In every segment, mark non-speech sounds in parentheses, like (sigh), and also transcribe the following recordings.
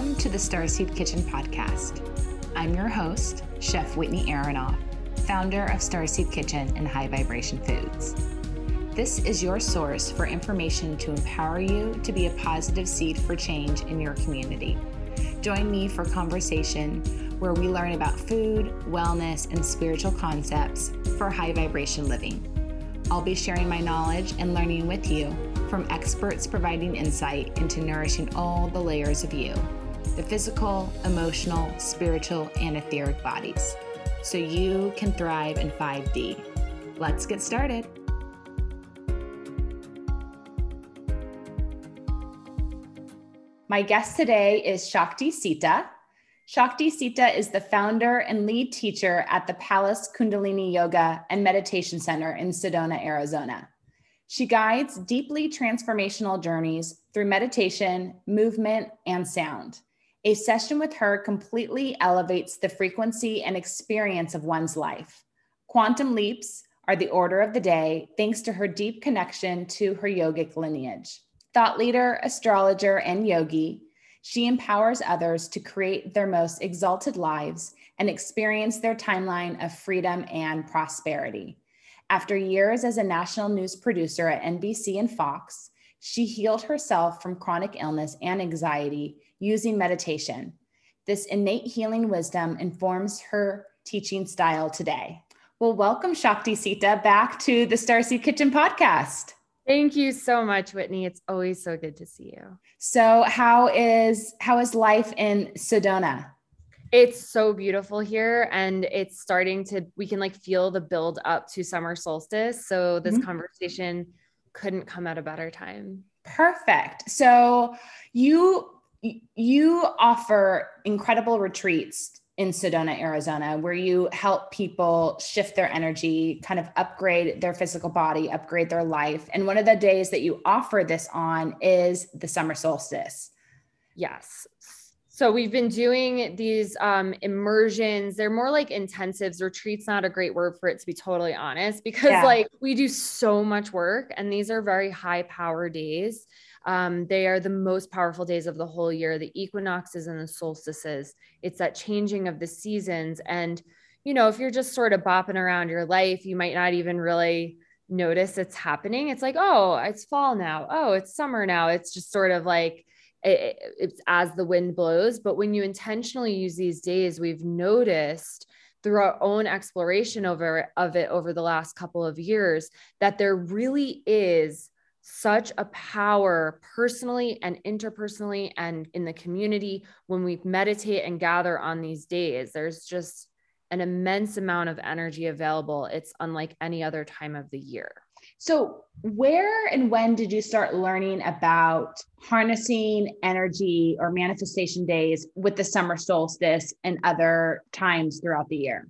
Welcome to the Starseed Kitchen podcast. I'm your host, Chef Whitney Aronoff, founder of Starseed Kitchen and High Vibration Foods. This is your source for information to empower you to be a positive seed for change in your community. Join me for conversation where we learn about food, wellness, and spiritual concepts for high vibration living. I'll be sharing my knowledge and learning with you from experts providing insight into nourishing all the layers of you the physical, emotional, spiritual, and etheric bodies so you can thrive in 5D. Let's get started. My guest today is Shakti Sita. Shakti Sita is the founder and lead teacher at the Palace Kundalini Yoga and Meditation Center in Sedona, Arizona. She guides deeply transformational journeys through meditation, movement, and sound. A session with her completely elevates the frequency and experience of one's life. Quantum leaps are the order of the day thanks to her deep connection to her yogic lineage. Thought leader, astrologer, and yogi, she empowers others to create their most exalted lives and experience their timeline of freedom and prosperity. After years as a national news producer at NBC and Fox, she healed herself from chronic illness and anxiety using meditation. This innate healing wisdom informs her teaching style today. Well, welcome Shakti Sita back to the Starseed Kitchen podcast. Thank you so much, Whitney. It's always so good to see you. So, how is how is life in Sedona? It's so beautiful here and it's starting to we can like feel the build up to summer solstice. So this mm-hmm. conversation couldn't come at a better time. Perfect. So you you offer incredible retreats in Sedona, Arizona, where you help people shift their energy, kind of upgrade their physical body, upgrade their life. And one of the days that you offer this on is the summer solstice. Yes. So we've been doing these um, immersions. They're more like intensives. Retreats not a great word for it to be totally honest, because yeah. like we do so much work, and these are very high power days. Um, they are the most powerful days of the whole year. The equinoxes and the solstices. It's that changing of the seasons, and you know, if you're just sort of bopping around your life, you might not even really notice it's happening. It's like, oh, it's fall now. Oh, it's summer now. It's just sort of like it, it's as the wind blows. But when you intentionally use these days, we've noticed through our own exploration over of it over the last couple of years that there really is such a power personally and interpersonally and in the community when we meditate and gather on these days. There's just an immense amount of energy available. It's unlike any other time of the year. So, where and when did you start learning about harnessing energy or manifestation days with the summer solstice and other times throughout the year?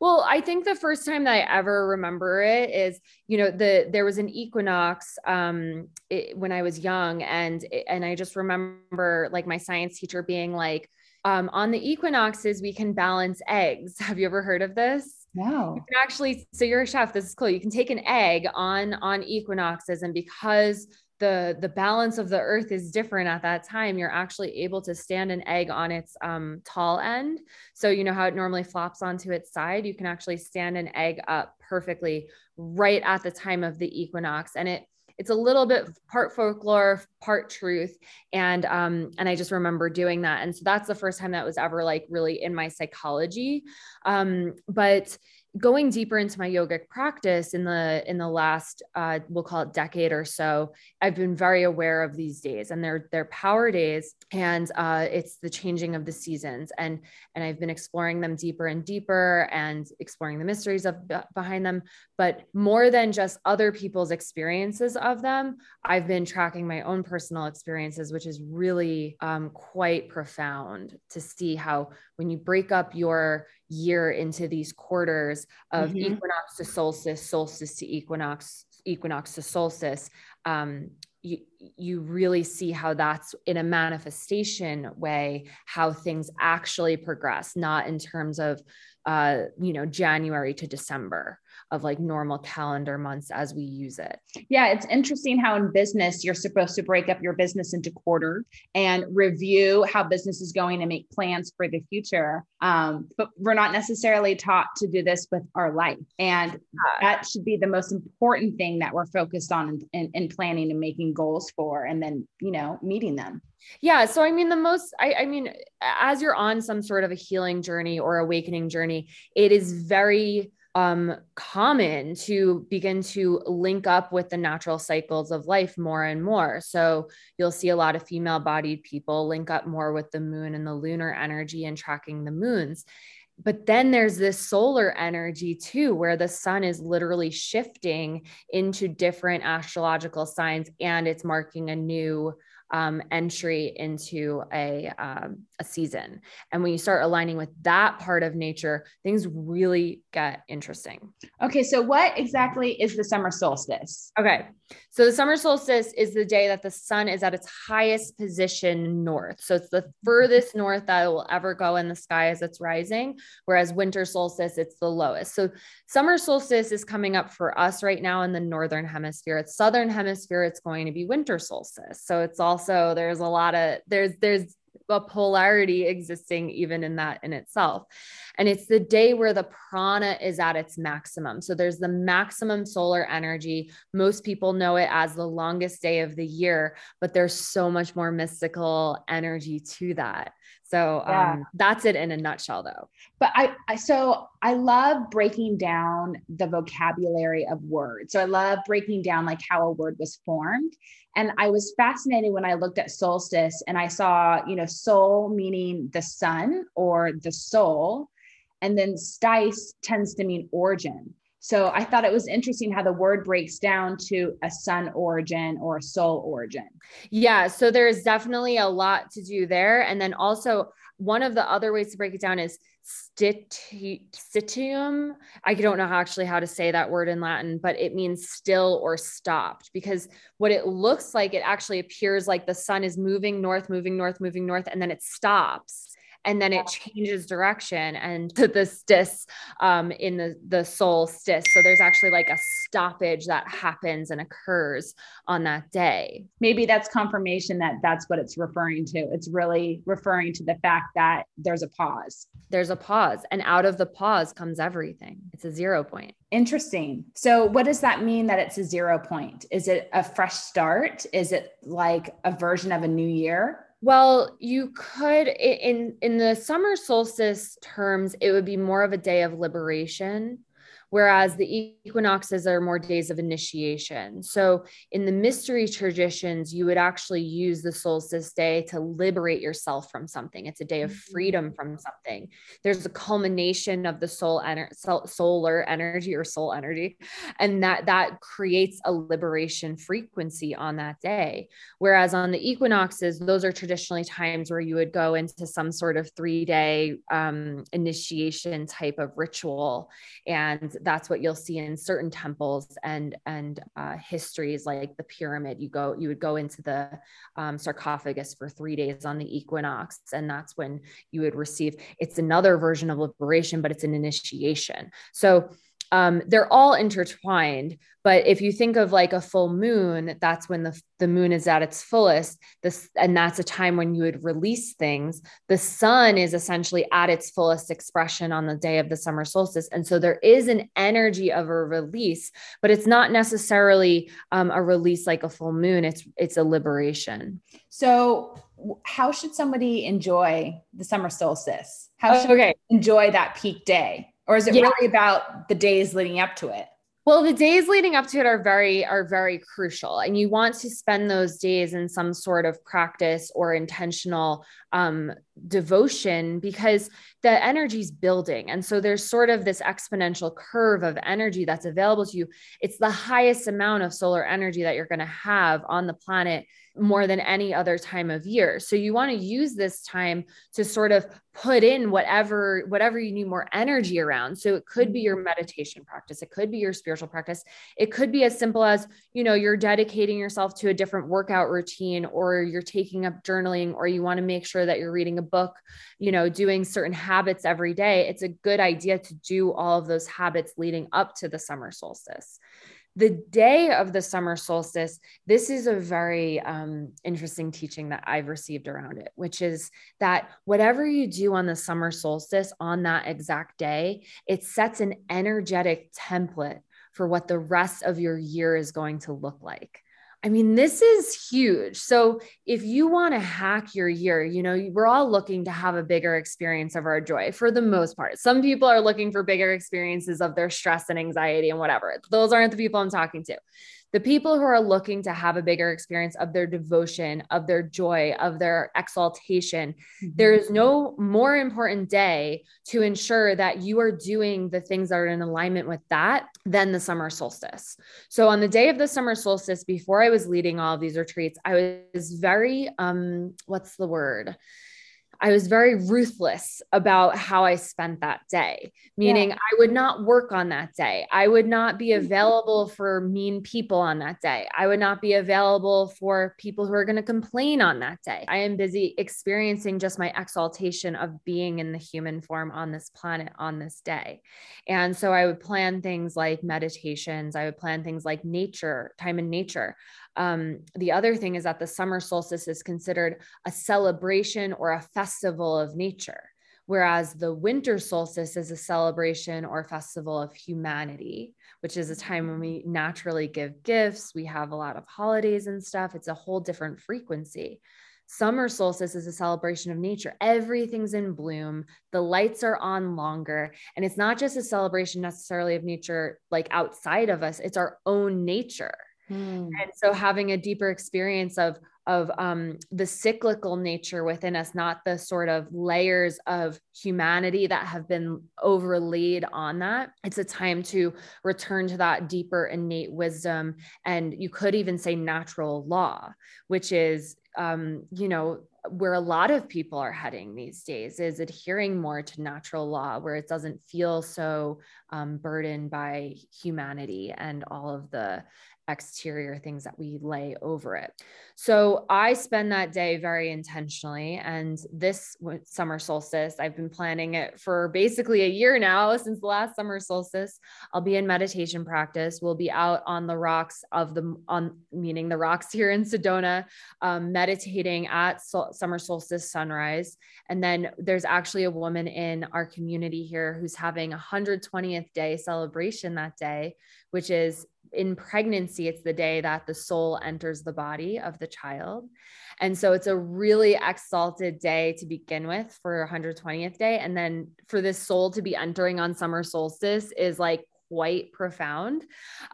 Well, I think the first time that I ever remember it is, you know, the there was an equinox um, it, when I was young, and and I just remember like my science teacher being like, um, on the equinoxes we can balance eggs. (laughs) Have you ever heard of this? No. You can actually, so you're a chef. This is cool. You can take an egg on on equinoxes, and because the the balance of the earth is different at that time, you're actually able to stand an egg on its um, tall end. So you know how it normally flops onto its side. You can actually stand an egg up perfectly right at the time of the equinox, and it it's a little bit part folklore, part truth. And um, and I just remember doing that. And so that's the first time that was ever like really in my psychology. Um, but going deeper into my yogic practice in the in the last uh, we'll call it decade or so i've been very aware of these days and they're they're power days and uh, it's the changing of the seasons and and i've been exploring them deeper and deeper and exploring the mysteries of behind them. But more than just other people's experiences of them i've been tracking my own personal experiences which is really um, quite profound to see how when you break up your year into these quarters of mm-hmm. equinox to solstice, solstice to equinox, equinox to solstice, um, you, you really see how that's in a manifestation way, how things actually progress, not in terms of, uh, you know, January to December of like normal calendar months as we use it. Yeah, it's interesting how in business you're supposed to break up your business into quarter and review how business is going and make plans for the future. Um, but we're not necessarily taught to do this with our life. And that should be the most important thing that we're focused on in, in, in planning and making goals for, and then, you know, meeting them. Yeah. So, I mean, the most, I, I, mean, as you're on some sort of a healing journey or awakening journey, it is very um, common to begin to link up with the natural cycles of life more and more. So you'll see a lot of female bodied people link up more with the moon and the lunar energy and tracking the moons. But then there's this solar energy too, where the sun is literally shifting into different astrological signs and it's marking a new um, entry into a, um, a season. And when you start aligning with that part of nature, things really get interesting. Okay. So, what exactly is the summer solstice? Okay. So, the summer solstice is the day that the sun is at its highest position north. So, it's the furthest north that it will ever go in the sky as it's rising, whereas winter solstice, it's the lowest. So, summer solstice is coming up for us right now in the northern hemisphere. It's southern hemisphere, it's going to be winter solstice. So, it's also there's a lot of there's there's a polarity existing even in that in itself. And it's the day where the prana is at its maximum. So there's the maximum solar energy. Most people know it as the longest day of the year, but there's so much more mystical energy to that. So yeah. um, that's it in a nutshell, though. But I, I, so I love breaking down the vocabulary of words. So I love breaking down like how a word was formed. And I was fascinated when I looked at solstice and I saw, you know, soul meaning the sun or the soul, and then stice tends to mean origin. So I thought it was interesting how the word breaks down to a sun origin or a soul origin. Yeah. So there's definitely a lot to do there. And then also, one of the other ways to break it down is stitium. I don't know actually how to say that word in Latin, but it means still or stopped because what it looks like, it actually appears like the sun is moving north, moving north, moving north, and then it stops and then it changes direction and (laughs) to the stis um, in the the soul stis. So there's actually like a stoppage that happens and occurs on that day. Maybe that's confirmation that that's what it's referring to. It's really referring to the fact that there's a pause. There's a pause, and out of the pause comes everything. It's a zero point. Interesting. So, what does that mean that it's a zero point? Is it a fresh start? Is it like a version of a new year? Well, you could in in the summer solstice terms, it would be more of a day of liberation whereas the equinoxes are more days of initiation. So, in the mystery traditions, you would actually use the solstice day to liberate yourself from something. It's a day of mm-hmm. freedom from something. There's a culmination of the soul ener- solar energy or soul energy, and that that creates a liberation frequency on that day. Whereas on the equinoxes, those are traditionally times where you would go into some sort of three day um, initiation type of ritual, and that's what you'll see in certain temples and and uh, histories like the pyramid. You go you would go into the um, sarcophagus for three days on the equinox and that's when you would receive it's another version of liberation but it's an initiation. So um, they're all intertwined. But if you think of like a full moon, that's when the, the moon is at its fullest. This, and that's a time when you would release things. The sun is essentially at its fullest expression on the day of the summer solstice. And so there is an energy of a release, but it's not necessarily um, a release like a full moon. It's it's a liberation. So how should somebody enjoy the summer solstice? How should okay. enjoy that peak day? Or is it yeah. really about the days leading up to it? Well, the days leading up to it are very are very crucial, and you want to spend those days in some sort of practice or intentional um, devotion because the energy is building, and so there's sort of this exponential curve of energy that's available to you. It's the highest amount of solar energy that you're going to have on the planet more than any other time of year. So you want to use this time to sort of put in whatever whatever you need more energy around. So it could be your mm-hmm. meditation practice, it could be your spiritual practice. It could be as simple as, you know, you're dedicating yourself to a different workout routine or you're taking up journaling or you want to make sure that you're reading a book, you know, doing certain habits every day. It's a good idea to do all of those habits leading up to the summer solstice the day of the summer solstice, this is a very um, interesting teaching that I've received around it, which is that whatever you do on the summer solstice on that exact day, it sets an energetic template for what the rest of your year is going to look like. I mean, this is huge. So, if you want to hack your year, you know, we're all looking to have a bigger experience of our joy for the most part. Some people are looking for bigger experiences of their stress and anxiety and whatever. Those aren't the people I'm talking to the people who are looking to have a bigger experience of their devotion, of their joy, of their exaltation, mm-hmm. there is no more important day to ensure that you are doing the things that are in alignment with that than the summer solstice. So on the day of the summer solstice, before I was leading all of these retreats, I was very, um, what's the word? I was very ruthless about how I spent that day, meaning yeah. I would not work on that day. I would not be mm-hmm. available for mean people on that day. I would not be available for people who are going to complain on that day. I am busy experiencing just my exaltation of being in the human form on this planet on this day. And so I would plan things like meditations, I would plan things like nature, time in nature. Um, the other thing is that the summer solstice is considered a celebration or a festival of nature, whereas the winter solstice is a celebration or festival of humanity, which is a time when we naturally give gifts. We have a lot of holidays and stuff. It's a whole different frequency. Summer solstice is a celebration of nature. Everything's in bloom. The lights are on longer. And it's not just a celebration necessarily of nature like outside of us, it's our own nature. Mm. And so having a deeper experience of of um, the cyclical nature within us, not the sort of layers of humanity that have been overlaid on that. It's a time to return to that deeper innate wisdom. And you could even say natural law, which is, um, you know, where a lot of people are heading these days is adhering more to natural law, where it doesn't feel so um, burdened by humanity and all of the exterior things that we lay over it. So I spend that day very intentionally. And this summer solstice, I've been planning it for basically a year now since the last summer solstice. I'll be in meditation practice. We'll be out on the rocks of the, on meaning the rocks here in Sedona, um, meditating at sol- summer solstice sunrise. And then there's actually a woman in our community here who's having a 120th day celebration that day, which is in pregnancy, it's the day that the soul enters the body of the child. And so it's a really exalted day to begin with for 120th day. And then for this soul to be entering on summer solstice is like quite profound.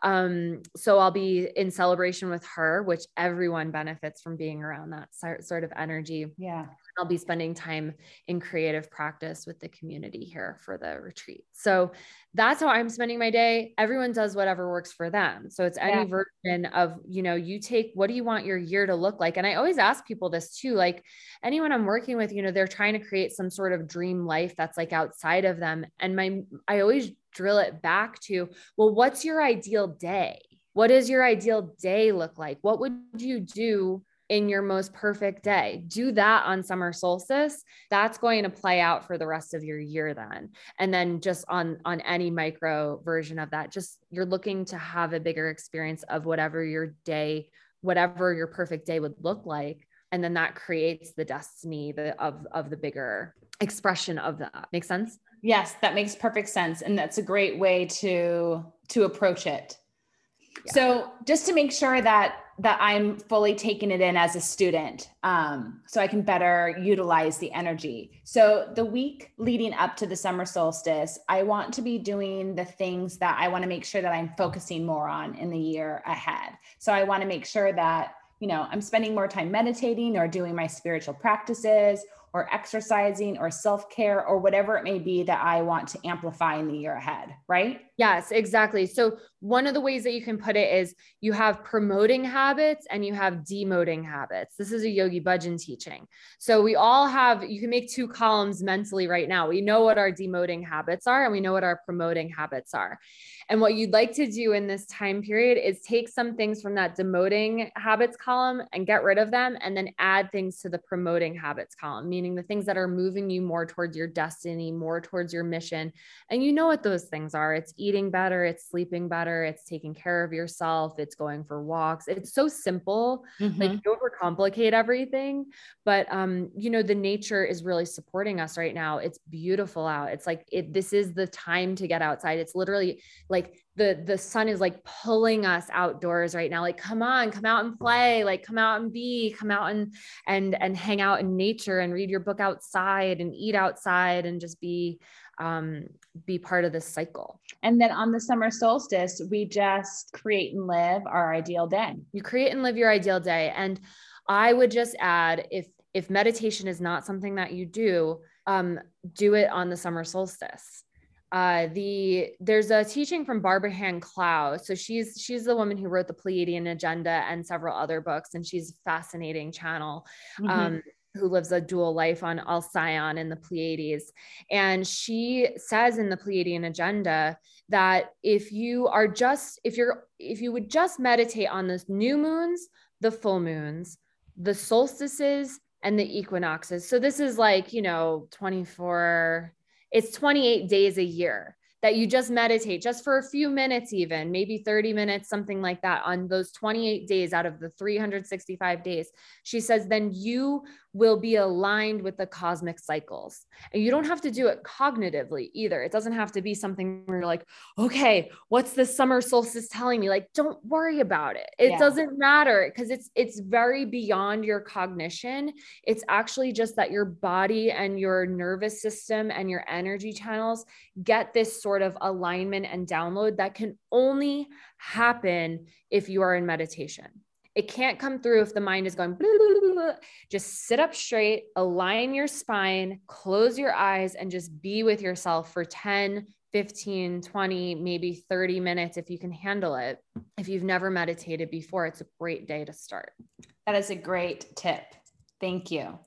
Um, so I'll be in celebration with her, which everyone benefits from being around that sort of energy. Yeah. I'll be spending time in creative practice with the community here for the retreat. So that's how I'm spending my day. Everyone does whatever works for them. So it's any yeah. version of, you know, you take what do you want your year to look like? And I always ask people this too. Like anyone I'm working with, you know, they're trying to create some sort of dream life that's like outside of them. And my, I always drill it back to, well, what's your ideal day? What does your ideal day look like? What would you do in your most perfect day. Do that on summer solstice. That's going to play out for the rest of your year then. And then just on on any micro version of that, just you're looking to have a bigger experience of whatever your day, whatever your perfect day would look like. And then that creates the destiny the, of of the bigger expression of that. Make sense? Yes, that makes perfect sense. And that's a great way to to approach it. Yeah. So just to make sure that that I'm fully taking it in as a student, um, so I can better utilize the energy. So the week leading up to the summer solstice, I want to be doing the things that I want to make sure that I'm focusing more on in the year ahead. So I want to make sure that you know I'm spending more time meditating or doing my spiritual practices or exercising or self care or whatever it may be that I want to amplify in the year ahead, right? Yes, exactly. So, one of the ways that you can put it is you have promoting habits and you have demoting habits. This is a Yogi Bhajan teaching. So, we all have, you can make two columns mentally right now. We know what our demoting habits are and we know what our promoting habits are. And what you'd like to do in this time period is take some things from that demoting habits column and get rid of them, and then add things to the promoting habits column, meaning the things that are moving you more towards your destiny, more towards your mission. And you know what those things are it's eating better, it's sleeping better, it's taking care of yourself, it's going for walks. It's so simple. Mm-hmm. Like, you overcomplicate everything. But, um, you know, the nature is really supporting us right now. It's beautiful out. It's like, it, this is the time to get outside. It's literally like, like the the sun is like pulling us outdoors right now like come on come out and play like come out and be come out and and and hang out in nature and read your book outside and eat outside and just be um be part of this cycle and then on the summer solstice we just create and live our ideal day you create and live your ideal day and i would just add if if meditation is not something that you do um do it on the summer solstice uh, the there's a teaching from Barbara Hand Clow. So she's she's the woman who wrote the Pleiadian Agenda and several other books, and she's a fascinating channel. Mm-hmm. Um, who lives a dual life on Alcyon in the Pleiades. And she says in the Pleiadian agenda that if you are just, if you're, if you would just meditate on the new moons, the full moons, the solstices, and the equinoxes. So this is like, you know, 24, it's 28 days a year that you just meditate just for a few minutes, even maybe 30 minutes, something like that on those 28 days out of the 365 days. She says, then you will be aligned with the cosmic cycles. And you don't have to do it cognitively either. It doesn't have to be something where you're like, okay, what's the summer solstice telling me? Like, don't worry about it. It yeah. doesn't matter because it's it's very beyond your cognition. It's actually just that your body and your nervous system and your energy channels get this sort of alignment and download that can only happen if you are in meditation. It can't come through if the mind is going, blah, blah, blah, just sit up straight, align your spine, close your eyes, and just be with yourself for 10, 15, 20, maybe 30 minutes if you can handle it. If you've never meditated before, it's a great day to start. That is a great tip. Thank you.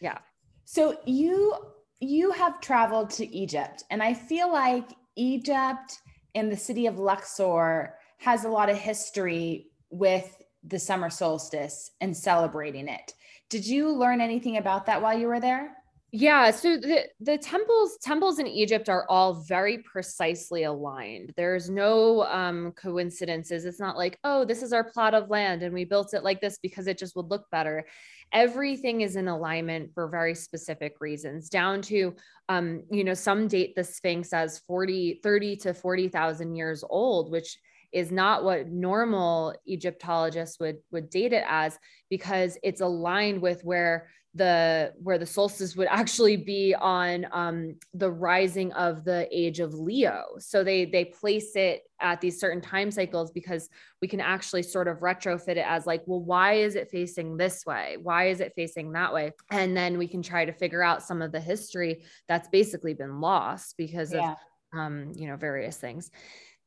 Yeah. So you you have traveled to Egypt and I feel like Egypt and the city of Luxor has a lot of history with the summer solstice and celebrating it. Did you learn anything about that while you were there? Yeah, so the the temples temples in Egypt are all very precisely aligned. There's no um, coincidences. It's not like, oh, this is our plot of land and we built it like this because it just would look better. Everything is in alignment for very specific reasons, down to um, you know, some date the Sphinx as 40, 30 to 40,000 years old, which is not what normal Egyptologists would would date it as because it's aligned with where the where the solstice would actually be on um, the rising of the age of Leo. So they they place it at these certain time cycles because we can actually sort of retrofit it as like, well, why is it facing this way? Why is it facing that way? And then we can try to figure out some of the history that's basically been lost because yeah. of um, you know various things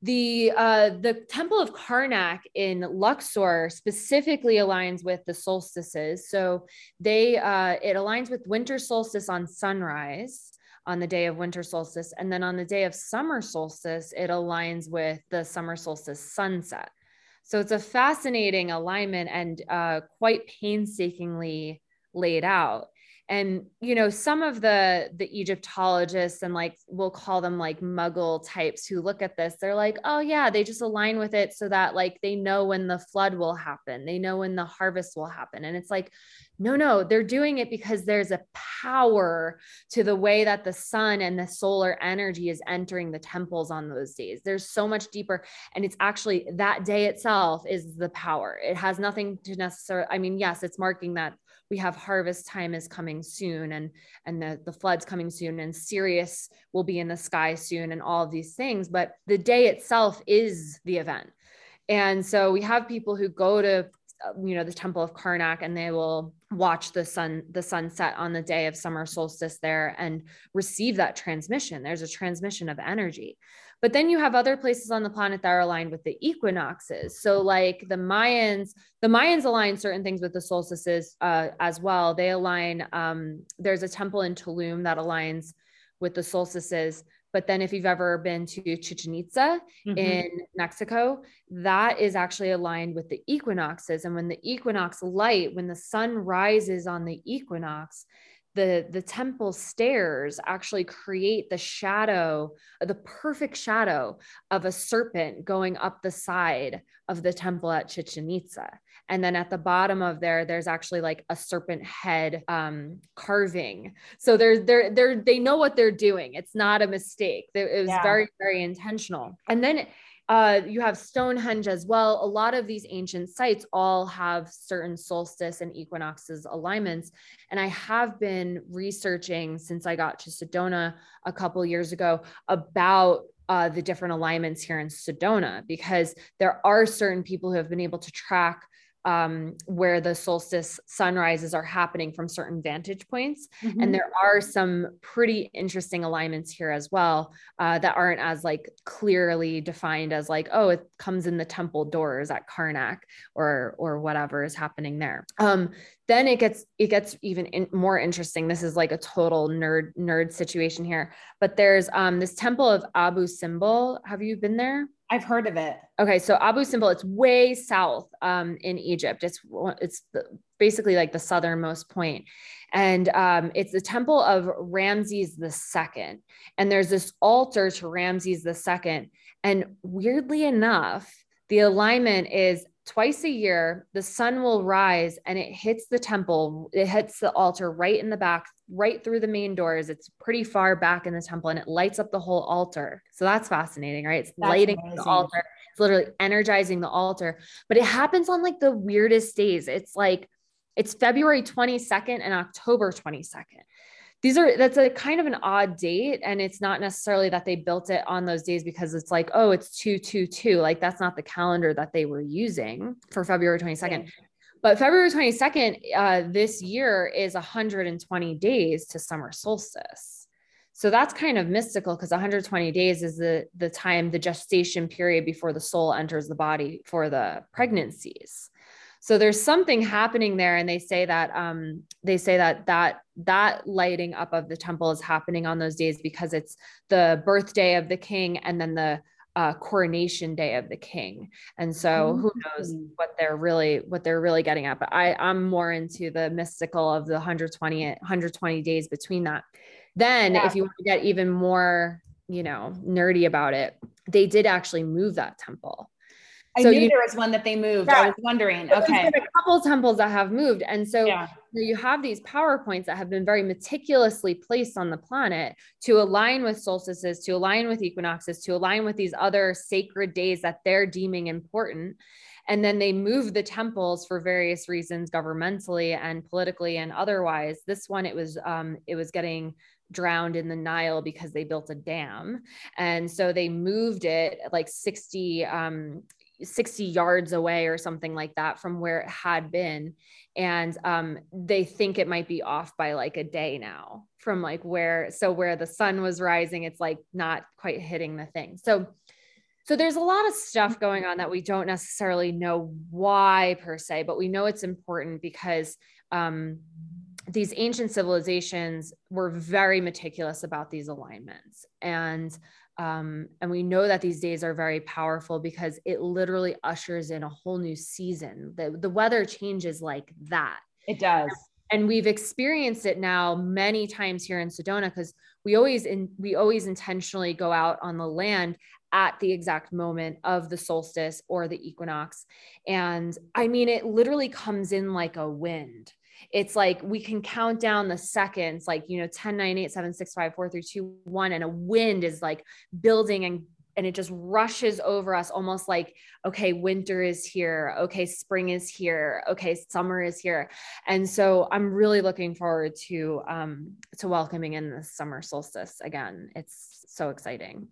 the uh, the temple of karnak in luxor specifically aligns with the solstices. So they uh, it aligns with winter solstice on sunrise on the day of winter solstice and then on the day of summer solstice it aligns with the summer solstice sunset. So it's a fascinating alignment and uh, quite painstakingly laid out and you know some of the the egyptologists and like we'll call them like muggle types who look at this they're like oh yeah they just align with it so that like they know when the flood will happen they know when the harvest will happen and it's like no no they're doing it because there's a power to the way that the sun and the solar energy is entering the temples on those days. There's so much deeper. And it's actually that day itself is the power. It has nothing to necessarily, I mean, yes, it's marking that we have harvest time is coming soon and and the, the floods coming soon and Sirius will be in the sky soon and all of these things. But the day itself is the event. And so we have people who go to uh, you know the temple of karnak and they will watch the sun the sunset on the day of summer solstice there and receive that transmission there's a transmission of energy but then you have other places on the planet that are aligned with the equinoxes so like the mayans the mayans align certain things with the solstices uh, as well they align um, there's a temple in tulum that aligns with the solstices but then if you've ever been to Chichen Itza mm-hmm. in Mexico, that is actually aligned with the equinoxes. And when the equinox light, when the sun rises on the equinox, the the temple stairs actually create the shadow the perfect shadow of a serpent going up the side of the temple at Chichen Itza. And then at the bottom of there there's actually like a serpent head um, carving. So they're they're they're they know what they're doing. It's not a mistake. It was yeah. very very intentional. And then uh, you have Stonehenge as well. A lot of these ancient sites all have certain solstice and equinoxes alignments. And I have been researching since I got to Sedona a couple years ago about uh, the different alignments here in Sedona because there are certain people who have been able to track um, where the solstice sunrises are happening from certain vantage points. Mm-hmm. And there are some pretty interesting alignments here as well uh, that aren't as like clearly defined as like, oh, it comes in the temple doors at Karnak or or whatever is happening there. Um, then it gets it gets even in, more interesting. This is like a total nerd nerd situation here. But there's um, this temple of Abu Simbel. Have you been there? I've heard of it. Okay, so Abu Simbel, it's way south um, in Egypt. It's it's basically like the southernmost point, and um, it's the temple of Ramses the Second. And there's this altar to Ramses the Second, and weirdly enough, the alignment is twice a year the sun will rise and it hits the temple. It hits the altar right in the back right through the main doors. It's pretty far back in the temple and it lights up the whole altar. So that's fascinating right? It's that's lighting amazing. the altar. It's literally energizing the altar. But it happens on like the weirdest days. It's like it's february 22nd and october 22nd these are that's a kind of an odd date and it's not necessarily that they built it on those days because it's like oh it's 222 like that's not the calendar that they were using for february 22nd yeah. but february 22nd uh, this year is 120 days to summer solstice. So that's kind of mystical because 120 days is the the time the gestation period before the soul enters the body for the pregnancies so there's something happening there and they say that um, they say that that that lighting up of the temple is happening on those days because it's the birthday of the king and then the uh, coronation day of the king and so who knows mm. what they're really what they're really getting at but i i'm more into the mystical of the 120 120 days between that then yeah. if you want to get even more you know nerdy about it they did actually move that temple I so knew you, there was one that they moved. Yeah. I was wondering. Okay. a couple temples that have moved. And so yeah. you have these power points that have been very meticulously placed on the planet to align with solstices, to align with equinoxes, to align with these other sacred days that they're deeming important. And then they move the temples for various reasons, governmentally and politically and otherwise. This one, it was um, it was getting drowned in the Nile because they built a dam. And so they moved it like 60 um, 60 yards away or something like that from where it had been. And um, they think it might be off by like a day now from like where so where the sun was rising it's like not quite hitting the thing. So so there's a lot of stuff going on that we don't necessarily know why per se but we know it's important because um, these ancient civilizations were very meticulous about these alignments. And um, and we know that these days are very powerful because it literally ushers in a whole new season. The, the weather changes like that. It does. And we've experienced it now many times here in Sedona because we always in, we always intentionally go out on the land at the exact moment of the solstice or the equinox. And I mean, it literally comes in like a wind. It's like we can count down the seconds, like, you know, 10, 9, 8, 7, 6, 5, 4, 3, 2, 1. And a wind is like building and and it just rushes over us almost like okay winter is here. Okay spring is here. Okay summer is here. And so i'm really looking forward to um to welcoming in the summer solstice again. It's so exciting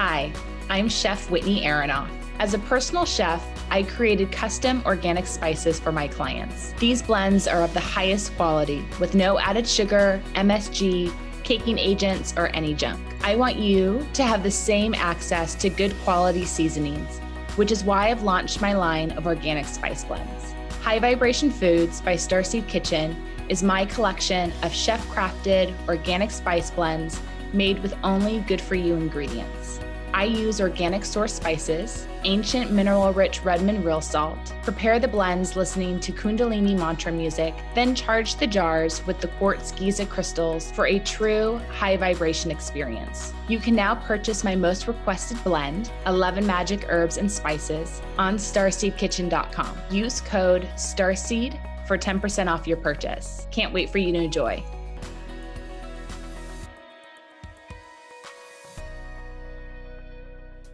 hi i'm chef whitney aronoff as a personal chef, I created custom organic spices for my clients. These blends are of the highest quality with no added sugar, MSG, caking agents, or any junk. I want you to have the same access to good quality seasonings, which is why I've launched my line of organic spice blends. High Vibration Foods by Starseed Kitchen is my collection of chef crafted organic spice blends made with only good for you ingredients. I use organic source spices, ancient mineral rich Redmond real salt, prepare the blends listening to Kundalini mantra music, then charge the jars with the quartz Giza crystals for a true high vibration experience. You can now purchase my most requested blend, 11 magic herbs and spices, on starseedkitchen.com. Use code STARSEED for 10% off your purchase. Can't wait for you to enjoy.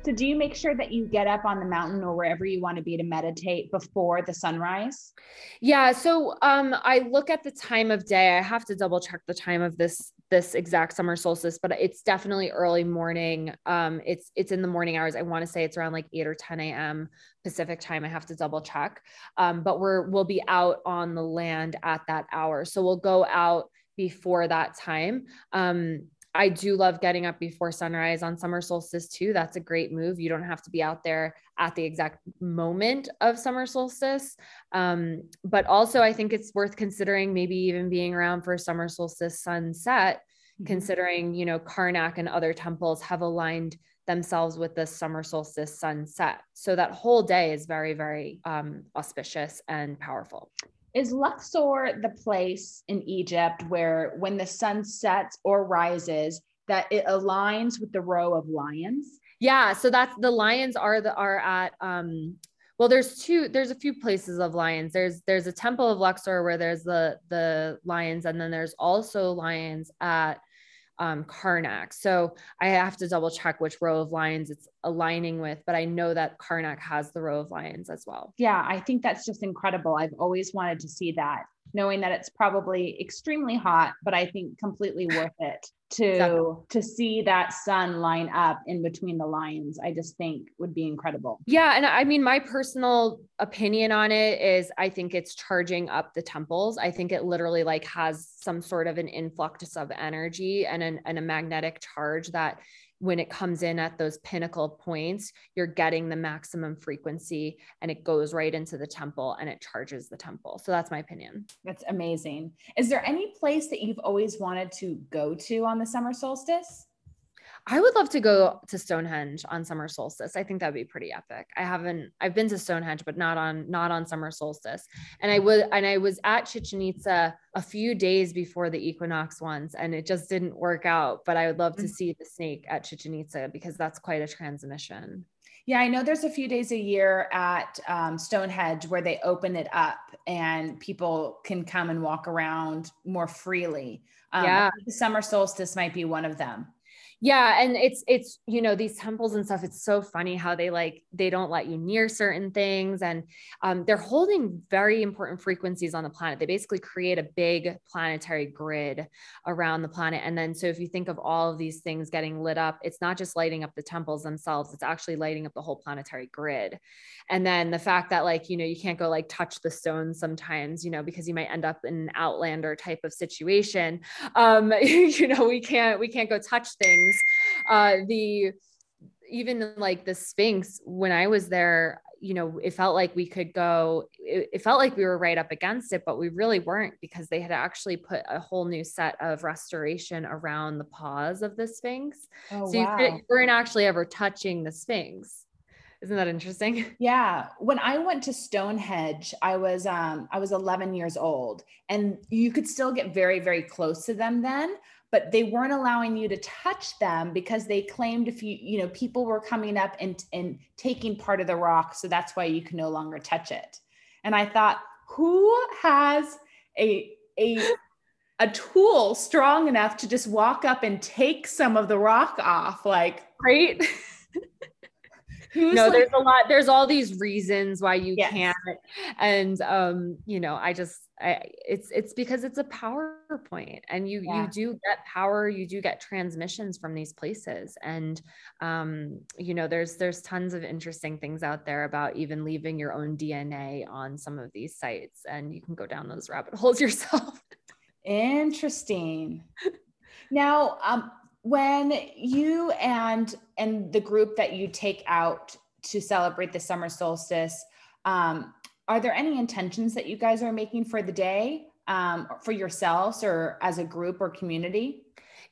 So do you make sure that you get up on the mountain or wherever you want to be to meditate before the sunrise? Yeah, so um I look at the time of day. I have to double check the time of this this exact summer solstice, but it's definitely early morning. Um it's it's in the morning hours. I want to say it's around like 8 or 10 a.m. Pacific time. I have to double check. Um but we're we'll be out on the land at that hour. So we'll go out before that time. Um I do love getting up before sunrise on summer solstice too. That's a great move. You don't have to be out there at the exact moment of summer solstice. Um, but also, I think it's worth considering maybe even being around for summer solstice sunset, mm-hmm. considering, you know, Karnak and other temples have aligned themselves with the summer solstice sunset. So that whole day is very, very um, auspicious and powerful. Is Luxor the place in Egypt where when the sun sets or rises, that it aligns with the row of lions? Yeah, so that's the lions are the are at um well there's two there's a few places of lions there's there's a temple of luxor where there's the the lions and then there's also lions at um, Karnak. So I have to double check which row of lions it's aligning with, but I know that Karnak has the row of lions as well. Yeah, I think that's just incredible. I've always wanted to see that, knowing that it's probably extremely hot, but I think completely worth it to to see that sun line up in between the lines. i just think would be incredible yeah and i mean my personal opinion on it is i think it's charging up the temples i think it literally like has some sort of an influx of energy and, an, and a magnetic charge that when it comes in at those pinnacle points, you're getting the maximum frequency and it goes right into the temple and it charges the temple. So that's my opinion. That's amazing. Is there any place that you've always wanted to go to on the summer solstice? I would love to go to Stonehenge on summer solstice. I think that'd be pretty epic. I haven't I've been to Stonehenge but not on not on summer solstice. And I would and I was at Chichen Itza a few days before the equinox once and it just didn't work out, but I would love to mm. see the snake at Chichen Itza because that's quite a transmission. Yeah, I know there's a few days a year at um, Stonehenge where they open it up and people can come and walk around more freely. Um, yeah, the summer solstice might be one of them yeah and it's it's you know these temples and stuff it's so funny how they like they don't let you near certain things and um, they're holding very important frequencies on the planet. They basically create a big planetary grid around the planet and then so if you think of all of these things getting lit up it's not just lighting up the temples themselves it's actually lighting up the whole planetary grid. And then the fact that like you know you can't go like touch the stones sometimes you know because you might end up in an outlander type of situation um (laughs) you know we can't we can't go touch things things. Uh, the even like the Sphinx, when I was there, you know, it felt like we could go, it, it, felt like we were right up against it, but we really weren't because they had actually put a whole new set of restoration around the paws of the Sphinx. Oh, so wow. you, you weren't actually ever touching the Sphinx. Isn't that interesting? (laughs) Yeah. When I went to Stonehenge, I was um I was 11 years old and you could still get very very close to them then, but they weren't allowing you to touch them because they claimed if you you know people were coming up and and taking part of the rock so that's why you can no longer touch it. And i thought who has a a a tool strong enough to just walk up and take some of the rock off? Like right (laughs) no like, there's a lot there's all these reasons why you yes. can't and um you know i just I, it's it's because it's a power point and you yeah. you do get power you do get transmissions from these places and um you know there's there's tons of interesting things out there about even leaving your own dna on some of these sites and you can go down those rabbit (laughs) holes yourself interesting now um when you and and the group that you take out to celebrate the summer solstice um, are there any intentions that you guys are making for the day um, for yourselves or as a group or community?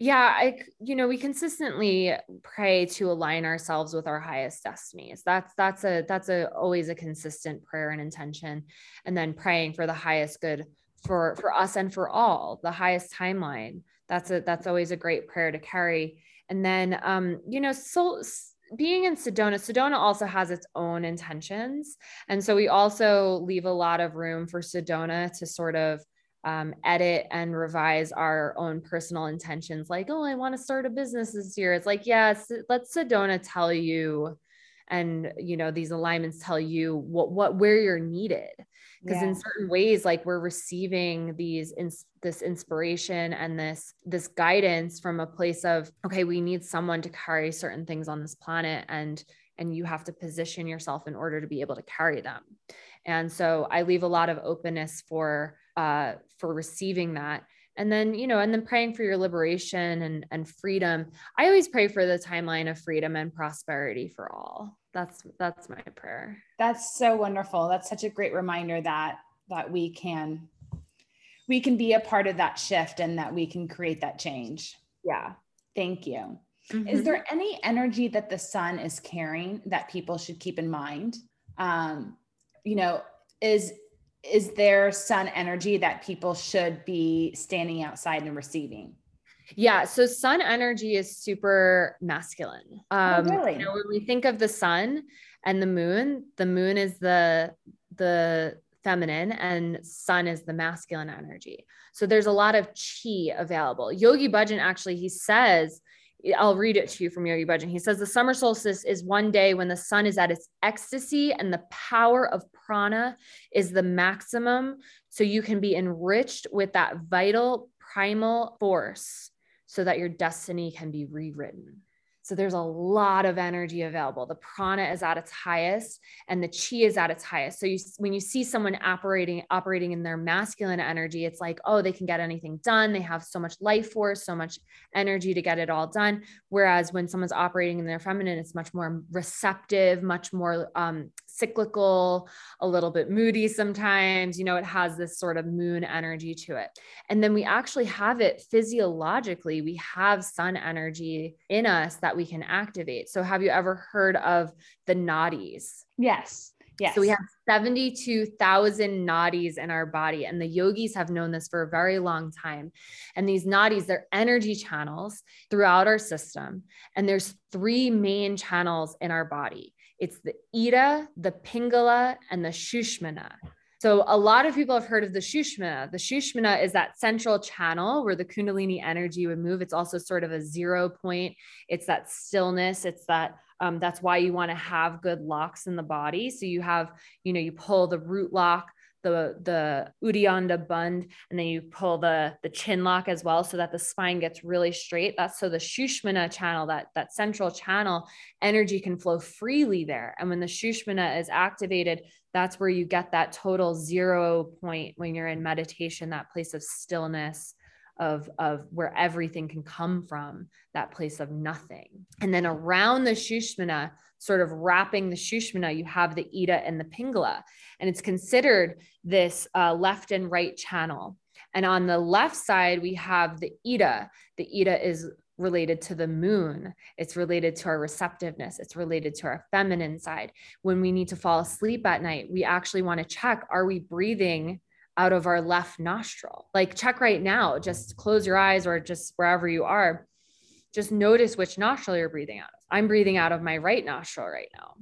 Yeah, I you know, we consistently pray to align ourselves with our highest destinies. That's that's a that's a always a consistent prayer and intention and then praying for the highest good for for us and for all, the highest timeline. That's a that's always a great prayer to carry. And then um you know, so being in Sedona, Sedona also has its own intentions. And so we also leave a lot of room for Sedona to sort of um, edit and revise our own personal intentions. Like, oh, I want to start a business this year. It's like, yes, let Sedona tell you, and you know, these alignments tell you what what where you're needed because yeah. in certain ways like we're receiving these in, this inspiration and this this guidance from a place of okay we need someone to carry certain things on this planet and and you have to position yourself in order to be able to carry them. And so i leave a lot of openness for uh for receiving that. And then you know and then praying for your liberation and and freedom. I always pray for the timeline of freedom and prosperity for all that's that's my prayer. That's so wonderful. That's such a great reminder that that we can we can be a part of that shift and that we can create that change. Yeah. Thank you. Mm-hmm. is there any energy that the sun is carrying that people should keep in mind? Um you know is is there sun energy that people should be standing outside and receiving yeah. So sun energy is super masculine. Oh, um, oh, really? You know, when we think of the sun and the moon, the moon is the the feminine and sun is the masculine energy. So there's a lot of chi available. Yogi Bhajan actually he says I'll read it to you from Yogi Bhajan. He says the summer solstice is one day when the sun is at its ecstasy and the power of prana is the maximum. So you can be enriched with that vital primal force so that your destiny can be rewritten. So there's a lot of energy available. The prana is at its highest and the chi is at its highest. So you, when you see someone operating operating in their masculine energy, it's like, oh, they can get anything done. They have so much life force, so much energy to get it all done. Whereas when someone's operating in their feminine, it's much more receptive, much more um, cyclical, a little bit moody sometimes. You know, it has this sort of moon energy to it. And then we actually have it physiologically. We have sun energy in us that we can activate. So, have you ever heard of the nadis? Yes. Yes. So we have 72,000 nadis in our body, and the yogis have known this for a very long time. And these nadis, they're energy channels throughout our system. And there's three main channels in our body it's the Ida, the Pingala, and the Shushmana. So a lot of people have heard of the Shushmana. The Shushmana is that central channel where the Kundalini energy would move. It's also sort of a zero point. It's that stillness. It's that um, that's why you want to have good locks in the body. So you have, you know, you pull the root lock the the Uddiyana Bandh, and then you pull the the chin lock as well, so that the spine gets really straight. That's so the Shushmana channel, that that central channel, energy can flow freely there. And when the Shushmana is activated, that's where you get that total zero point when you're in meditation, that place of stillness, of of where everything can come from that place of nothing and then around the shushmana sort of wrapping the shushmana you have the ida and the pingala and it's considered this uh, left and right channel and on the left side we have the ida the ida is related to the moon. It's related to our receptiveness. It's related to our feminine side. When we need to fall asleep at night, we actually want to check are we breathing out of our left nostril. Like check right now, just close your eyes or just wherever you are. Just notice which nostril you're breathing out of. I'm breathing out of my right nostril right now.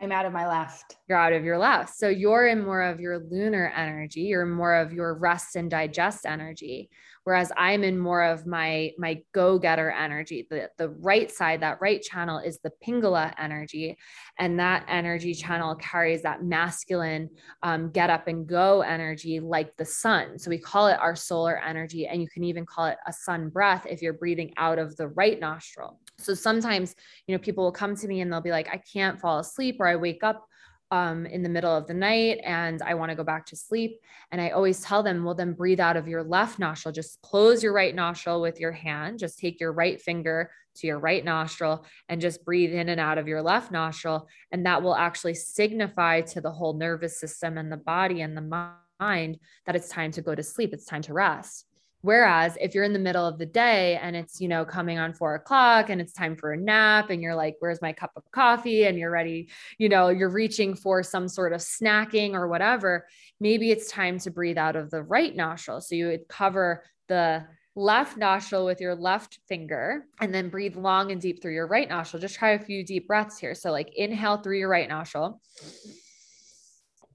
I'm out of my left. You're out of your left. So you're in more of your lunar energy. You're more of your rest and digest energy. Whereas I'm in more of my my go-getter energy. The, the right side, that right channel is the Pingala energy. And that energy channel carries that masculine um, get up and go energy like the sun. So we call it our solar energy. And you can even call it a sun breath if you're breathing out of the right nostril. So sometimes, you know, people will come to me and they'll be like, I can't fall asleep or I wake up um, in the middle of the night and I want to go back to sleep. And I always tell them, well, then breathe out of your left nostril. Just close your right nostril with your hand. Just take your right finger to your right nostril and just breathe in and out of your left nostril. And that will actually signify to the whole nervous system and the body and the mind that it's time to go to sleep. It's time to rest. Whereas if you're in the middle of the day and it's, you know, coming on four o'clock and it's time for a nap and you're like, where's my cup of coffee? And you're ready, you know, you're reaching for some sort of snacking or whatever, maybe it's time to breathe out of the right nostril. So you would cover the left nostril with your left finger and then breathe long and deep through your right nostril. Just try a few deep breaths here. So, like, inhale through your right nostril,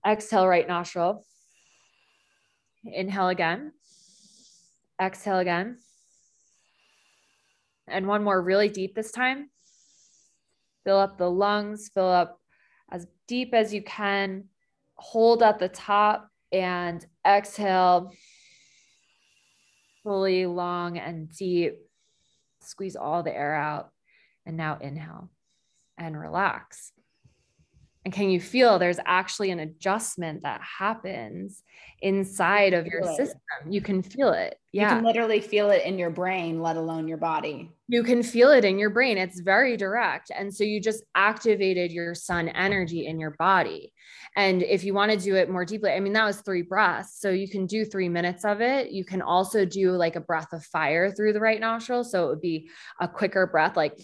exhale, right nostril, inhale again Exhale again. And one more really deep this time. Fill up the lungs, fill up as deep as you can. Hold at the top and exhale fully long and deep. Squeeze all the air out. And now inhale and relax. And can you feel there's actually an adjustment that happens inside of your system? You can feel it. Yeah. You can literally feel it in your brain, let alone your body. You can feel it in your brain. It's very direct. And so you just activated your sun energy in your body. And if you want to do it more deeply, I mean, that was three breaths. So you can do three minutes of it. You can also do like a breath of fire through the right nostril. So it would be a quicker breath, like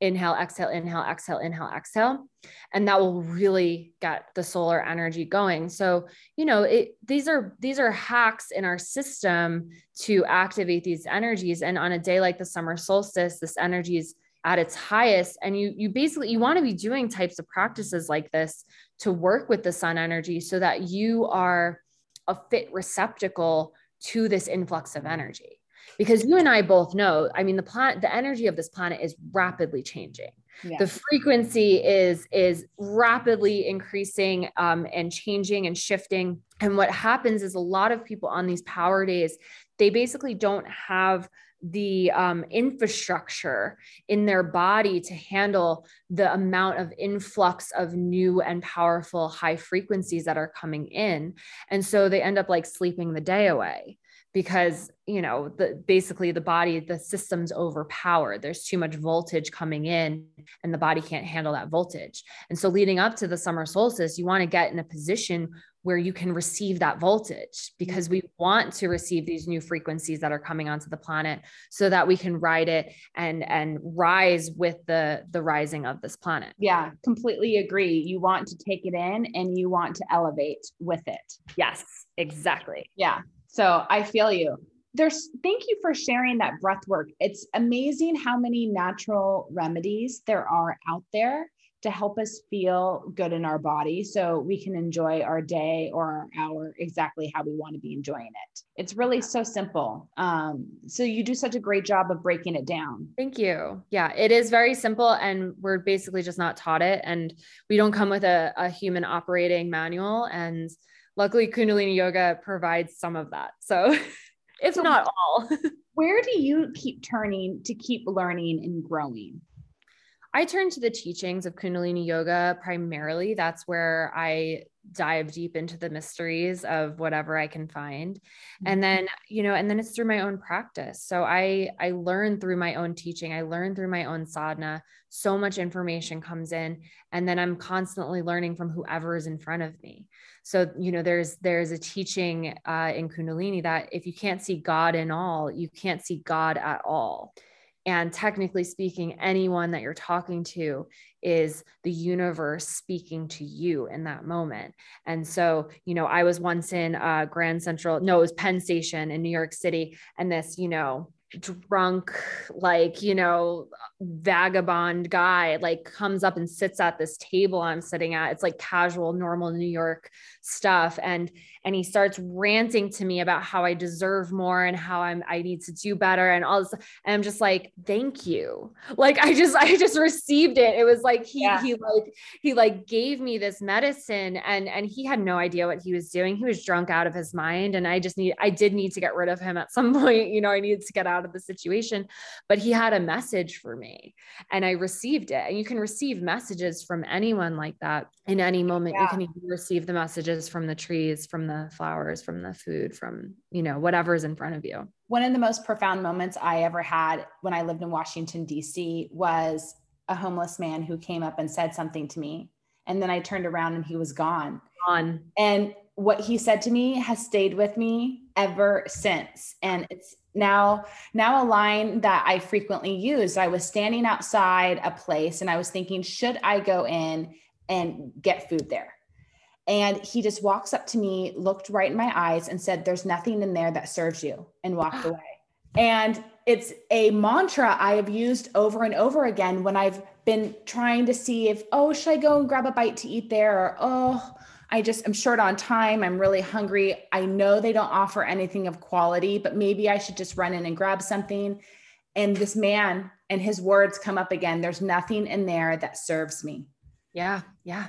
inhale, exhale, inhale, exhale, inhale, exhale. And that will really get the solar energy going. So, you know, it, these are, these are hacks in our system to activate these energies. And on a day like the summer solstice, this energy is at its highest. And you, you basically, you want to be doing types of practices like this to work with the sun energy so that you are a fit receptacle to this influx of energy because you and I both know, I mean, the planet, the energy of this planet is rapidly changing. Yeah. The frequency is is rapidly increasing um, and changing and shifting. And what happens is a lot of people on these power days, they basically don't have the um, infrastructure in their body to handle the amount of influx of new and powerful high frequencies that are coming in. And so they end up like sleeping the day away because you know the basically the body the system's overpowered. There's too much voltage coming in and the body can't handle that voltage. And so leading up to the summer solstice you want to get in a position where you can receive that voltage because we want to receive these new frequencies that are coming onto the planet so that we can ride it and and rise with the the rising of this planet. Yeah completely agree. You want to take it in and you want to elevate with it. Yes exactly. Yeah so I feel you. There's thank you for sharing that breath work. It's amazing how many natural remedies there are out there to help us feel good in our body so we can enjoy our day or our hour exactly how we want to be enjoying it. It's really so simple. Um, so you do such a great job of breaking it down. Thank you. Yeah, it is very simple and we're basically just not taught it. And we don't come with a, a human operating manual. And luckily kundalini yoga provides some of that. So (laughs) if so not all. (laughs) where do you keep turning to keep learning and growing i turn to the teachings of kundalini yoga primarily. That's where i dive deep into the mysteries of whatever i can find. Mm-hmm. and then you know and then it's through my own practice. So i i learn through my own teaching. I learn through my own sadhana. So much information comes in and then i'm constantly learning from whoever is in front of me. So you know there's there's a teaching uh, in kundalini that if you can't see god in all you can't see god at all and technically speaking, anyone that you're talking to is the universe speaking to you in that moment. And so, you know, I was once in uh, Grand Central, no, it was Penn Station in New York City. And this, you know, drunk, like, you know, vagabond guy, like comes up and sits at this table I'm sitting at. It's like casual, normal New York stuff. And and he starts ranting to me about how I deserve more and how I'm I need to do better and all this. And I'm just like, thank you. Like I just (laughs) I just received it. It was like he yeah. he like he like gave me this medicine and and he had no idea what he was doing. He was drunk out of his mind. And I just need I did need to get rid of him at some (laughs) point. You know, I needed to get out of the situation. But he had a message for me and I received it. And you can receive messages from anyone like that in any moment. Yeah. You can even receive the messages from the trees, from the flowers, from the food, from, you know, whatever's in front of you. One of the most profound moments I ever had when I lived in Washington, D.C. was a homeless man who came up and said something to me. And then I turned around and he was gone. Gone. And what he said to me has stayed with me ever since. And it's now now a line that I frequently use. I was standing outside a place and I was thinking, should I go in and get food there? And he just walks up to me, looked right in my eyes, and said, There's nothing in there that serves you, and walked (gasps) away. And it's a mantra I have used over and over again when I've been trying to see if, oh, should I go and grab a bite to eat there? Or, oh, I just, I'm short on time. I'm really hungry. I know they don't offer anything of quality, but maybe I should just run in and grab something. And this man and his words come up again. There's nothing in there that serves me. Yeah. Yeah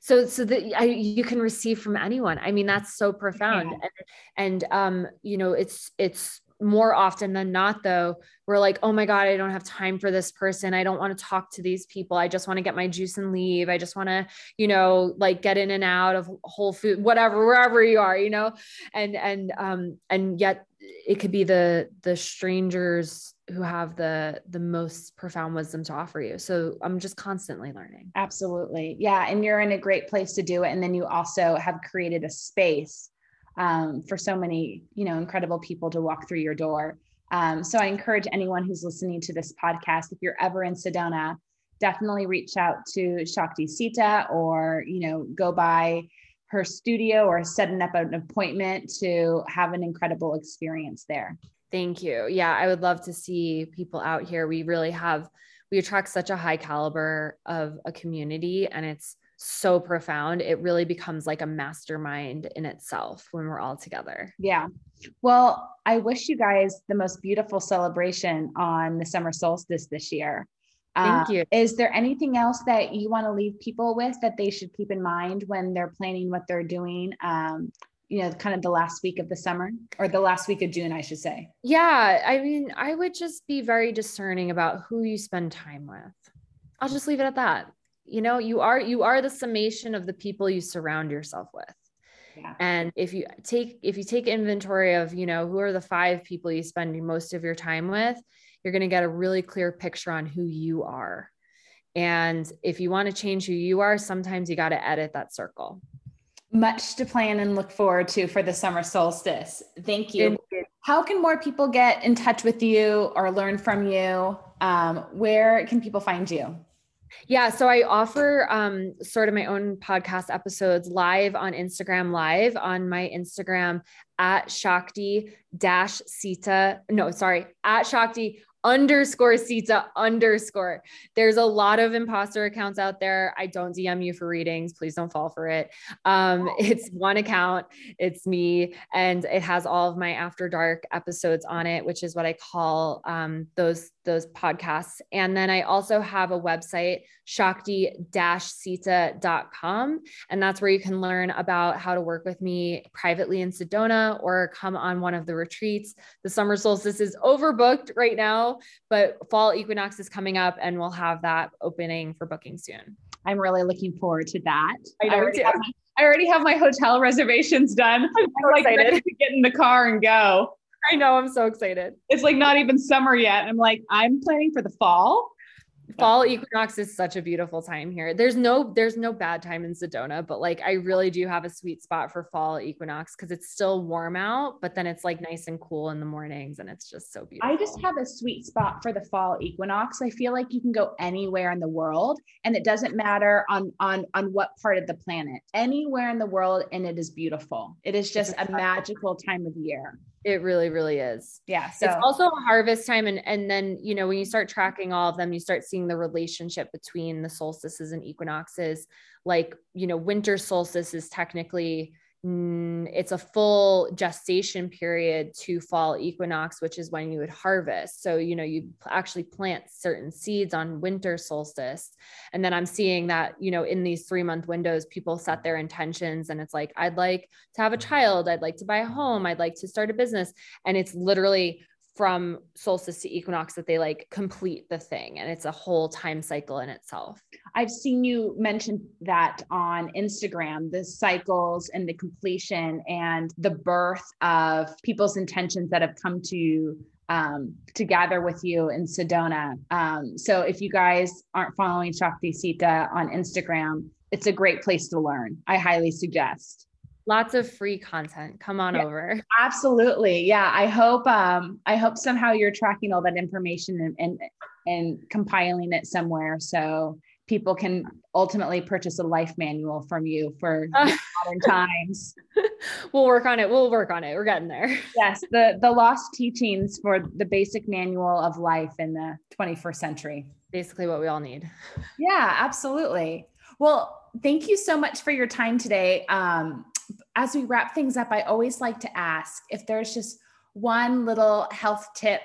so so that I, you can receive from anyone i mean that's so profound yeah. and, and um you know it's it's more often than not though we're like oh my god i don't have time for this person. I don't want to talk to these people. I just want to get my juice and leave. I just want to you know like get in and out of whole food whatever wherever you are you know? And and um and yet it could be the the strangers who have the the most profound wisdom to offer you. So i'm just constantly learning. Absolutely. Yeah and you're in a great place to do it and then you also have created a space um, for so many you know incredible people to walk through your door um, so i encourage anyone who's listening to this podcast if you're ever in sedona definitely reach out to shakti sita or you know go by her studio or setting up an appointment to have an incredible experience there Thank you. Yeah, I would love to see people out here. We really have, we attract such a high caliber of a community and it's so profound. It really becomes like a mastermind in itself when we're all together. Yeah. Well, I wish you guys the most beautiful celebration on the summer solstice this year. Thank uh, you. Is there anything else that you want to leave people with that they should keep in mind when they're planning what they're doing um, you know, kind of the last week of the summer or the last week of June, I should say? Yeah. I mean, I would just be very discerning about who you spend time with. I'll just leave it at that. You know, you are you are the summation of the people you surround yourself with. Yeah. And if you take if you take inventory of, you know, who are the five people you spend most of your time with, you're going to get a really clear picture on who you are. And if you want to change who you are, sometimes you got to edit that circle much to plan and look forward to for the summer solstice. Thank you. How can more people get in touch with you or learn from you? Um, where can people find you? Yeah, so I offer um, sort of my own podcast episodes live on Instagram Live on my Instagram at Shakti dash Sita. No, sorry, at Shakti underscore Sita underscore. There's a lot of imposter accounts out there. I don't DM you for readings. Please don't fall for it. Um, it's one account, it's me, and it has all of my after dark episodes on it, which is what I call um, those those podcasts. And then I also have a website, shakti-sita.com. And that's where you can learn about how to work with me privately in Sedona or come on one of the retreats. The summer solstice is overbooked right now but fall equinox is coming up and we'll have that opening for booking soon. I'm really looking forward to that. I, I, already, have my, I already have my hotel (laughs) reservations done. I'm, so I'm like excited. ready to get in the car and go. I know. I'm so excited. It's like not even summer yet. I'm like, I'm planning for the fall fall equinox is such a beautiful time here. There's no there's no bad time in Sedona, but like I really do have a sweet spot for fall equinox because it's still warm out, but then it's like nice and cool in the mornings and it's just so beautiful. I just have a sweet spot for the fall equinox. I feel like you can go anywhere in the world and it doesn't matter on on on what part of the planet. Anywhere in the world and it is beautiful. It is just a magical time of year. It really, really is. Yeah. So it's also harvest time. And, and then, you know, when you start tracking all of them, you start seeing the relationship between the solstices and equinoxes. Like, you know, winter solstice is technically Mm, it's a full gestation period to fall equinox which is when you would harvest. So you know you actually plant certain seeds on winter solstice. And then i'm seeing that you know in these 3 month windows people set their intentions and it's like i'd like to have a child. I'd like to buy a home. I'd like to start a business. And it's literally from solstice to equinox that they like complete the thing and it's a whole time cycle in itself. I've seen you mention that on Instagram, the cycles and the completion and the birth of people's intentions that have come to um, to gather with you in Sedona. Um, so if you guys aren't following Shakti Sita on Instagram, it's a great place to learn. I highly suggest lots of free content. Come on yeah, over. (laughs) absolutely. Yeah i hope um i hope somehow you're tracking all that information and and, and compiling it somewhere so people can ultimately purchase a life manual from you for (laughs) modern times. We'll work on it. We'll work on it. We're getting there. (laughs) Yes the the lost teachings for the basic manual of life in the 21st century. Basically what we all need. Yeah absolutely. Well thank you so much for your time today. Um, as we wrap things up, I always like to ask if there's just one little health tip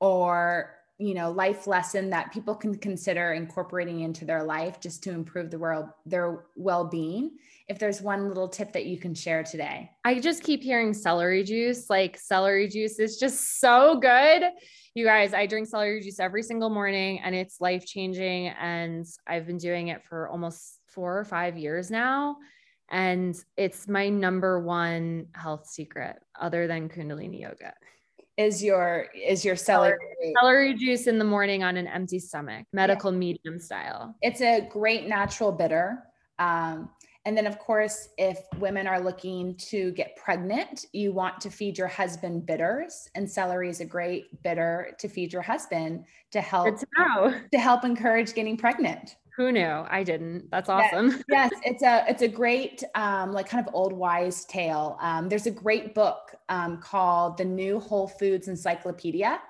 or you know life lesson that people can consider incorporating into their life just to improve the world their well-being. If there's one little tip that you can share today. I just keep hearing celery juice. Like celery juice is just so good. You guys i drink celery juice every single morning and it's life changing and i've been doing it for almost four or five years now and it's my number one health secret other than Kundalini yoga. Is your is your celery celery juice in the morning on an empty stomach, medical yeah. medium style. It's a great natural bitter. Um, and then, of course, if women are looking to get pregnant, you want to feed your husband bitters, and celery is a great bitter to feed your husband to help to, to help encourage getting pregnant. Who knew? I didn't. That's awesome. Yes, (laughs) yes it's a it's a great um, like kind of old wise tale. Um, there's a great book um, called The New Whole Foods Encyclopedia,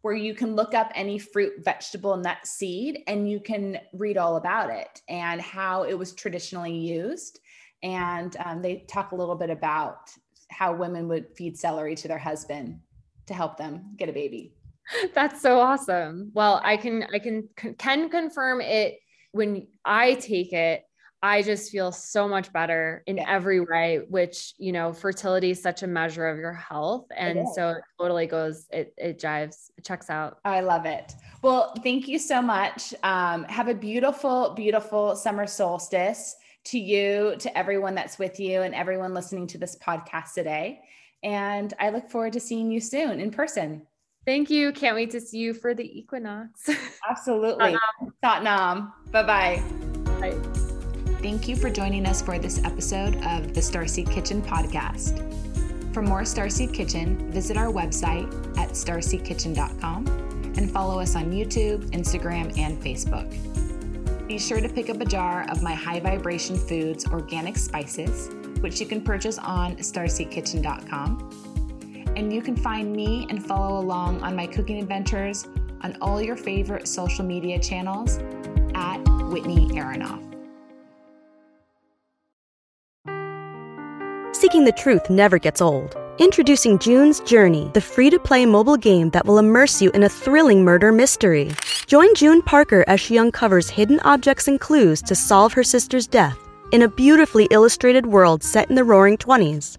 where you can look up any fruit, vegetable, nut, seed, and you can read all about it and how it was traditionally used. And um, they talk a little bit about how women would feed celery to their husband to help them get a baby. (laughs) That's so awesome. Well, I can I can can confirm it when I take it, I just feel so much better in every way, which, you know, fertility is such a measure of your health. And so it totally goes, it, it jives, it checks out. I love it. Well, thank you so much. Um, have a beautiful, beautiful summer solstice to you, to everyone that's with you, and everyone listening to this podcast today. And I look forward to seeing you soon in person. Thank you. Can't wait to see you for the equinox. (laughs) Absolutely. Sat Nam. Bye-bye. Bye. Thank you for joining us for this episode of the Starseed Kitchen podcast. For more Starseed Kitchen, visit our website at starseedkitchen.com and follow us on YouTube, Instagram, and Facebook. Be sure to pick up a jar of my High Vibration Foods organic spices, which you can purchase on starseedkitchen.com and you can find me and follow along on my cooking adventures on all your favorite social media channels at Whitney Aronoff. Seeking the truth never gets old. Introducing June's Journey, the free to play mobile game that will immerse you in a thrilling murder mystery. Join June Parker as she uncovers hidden objects and clues to solve her sister's death in a beautifully illustrated world set in the roaring 20s.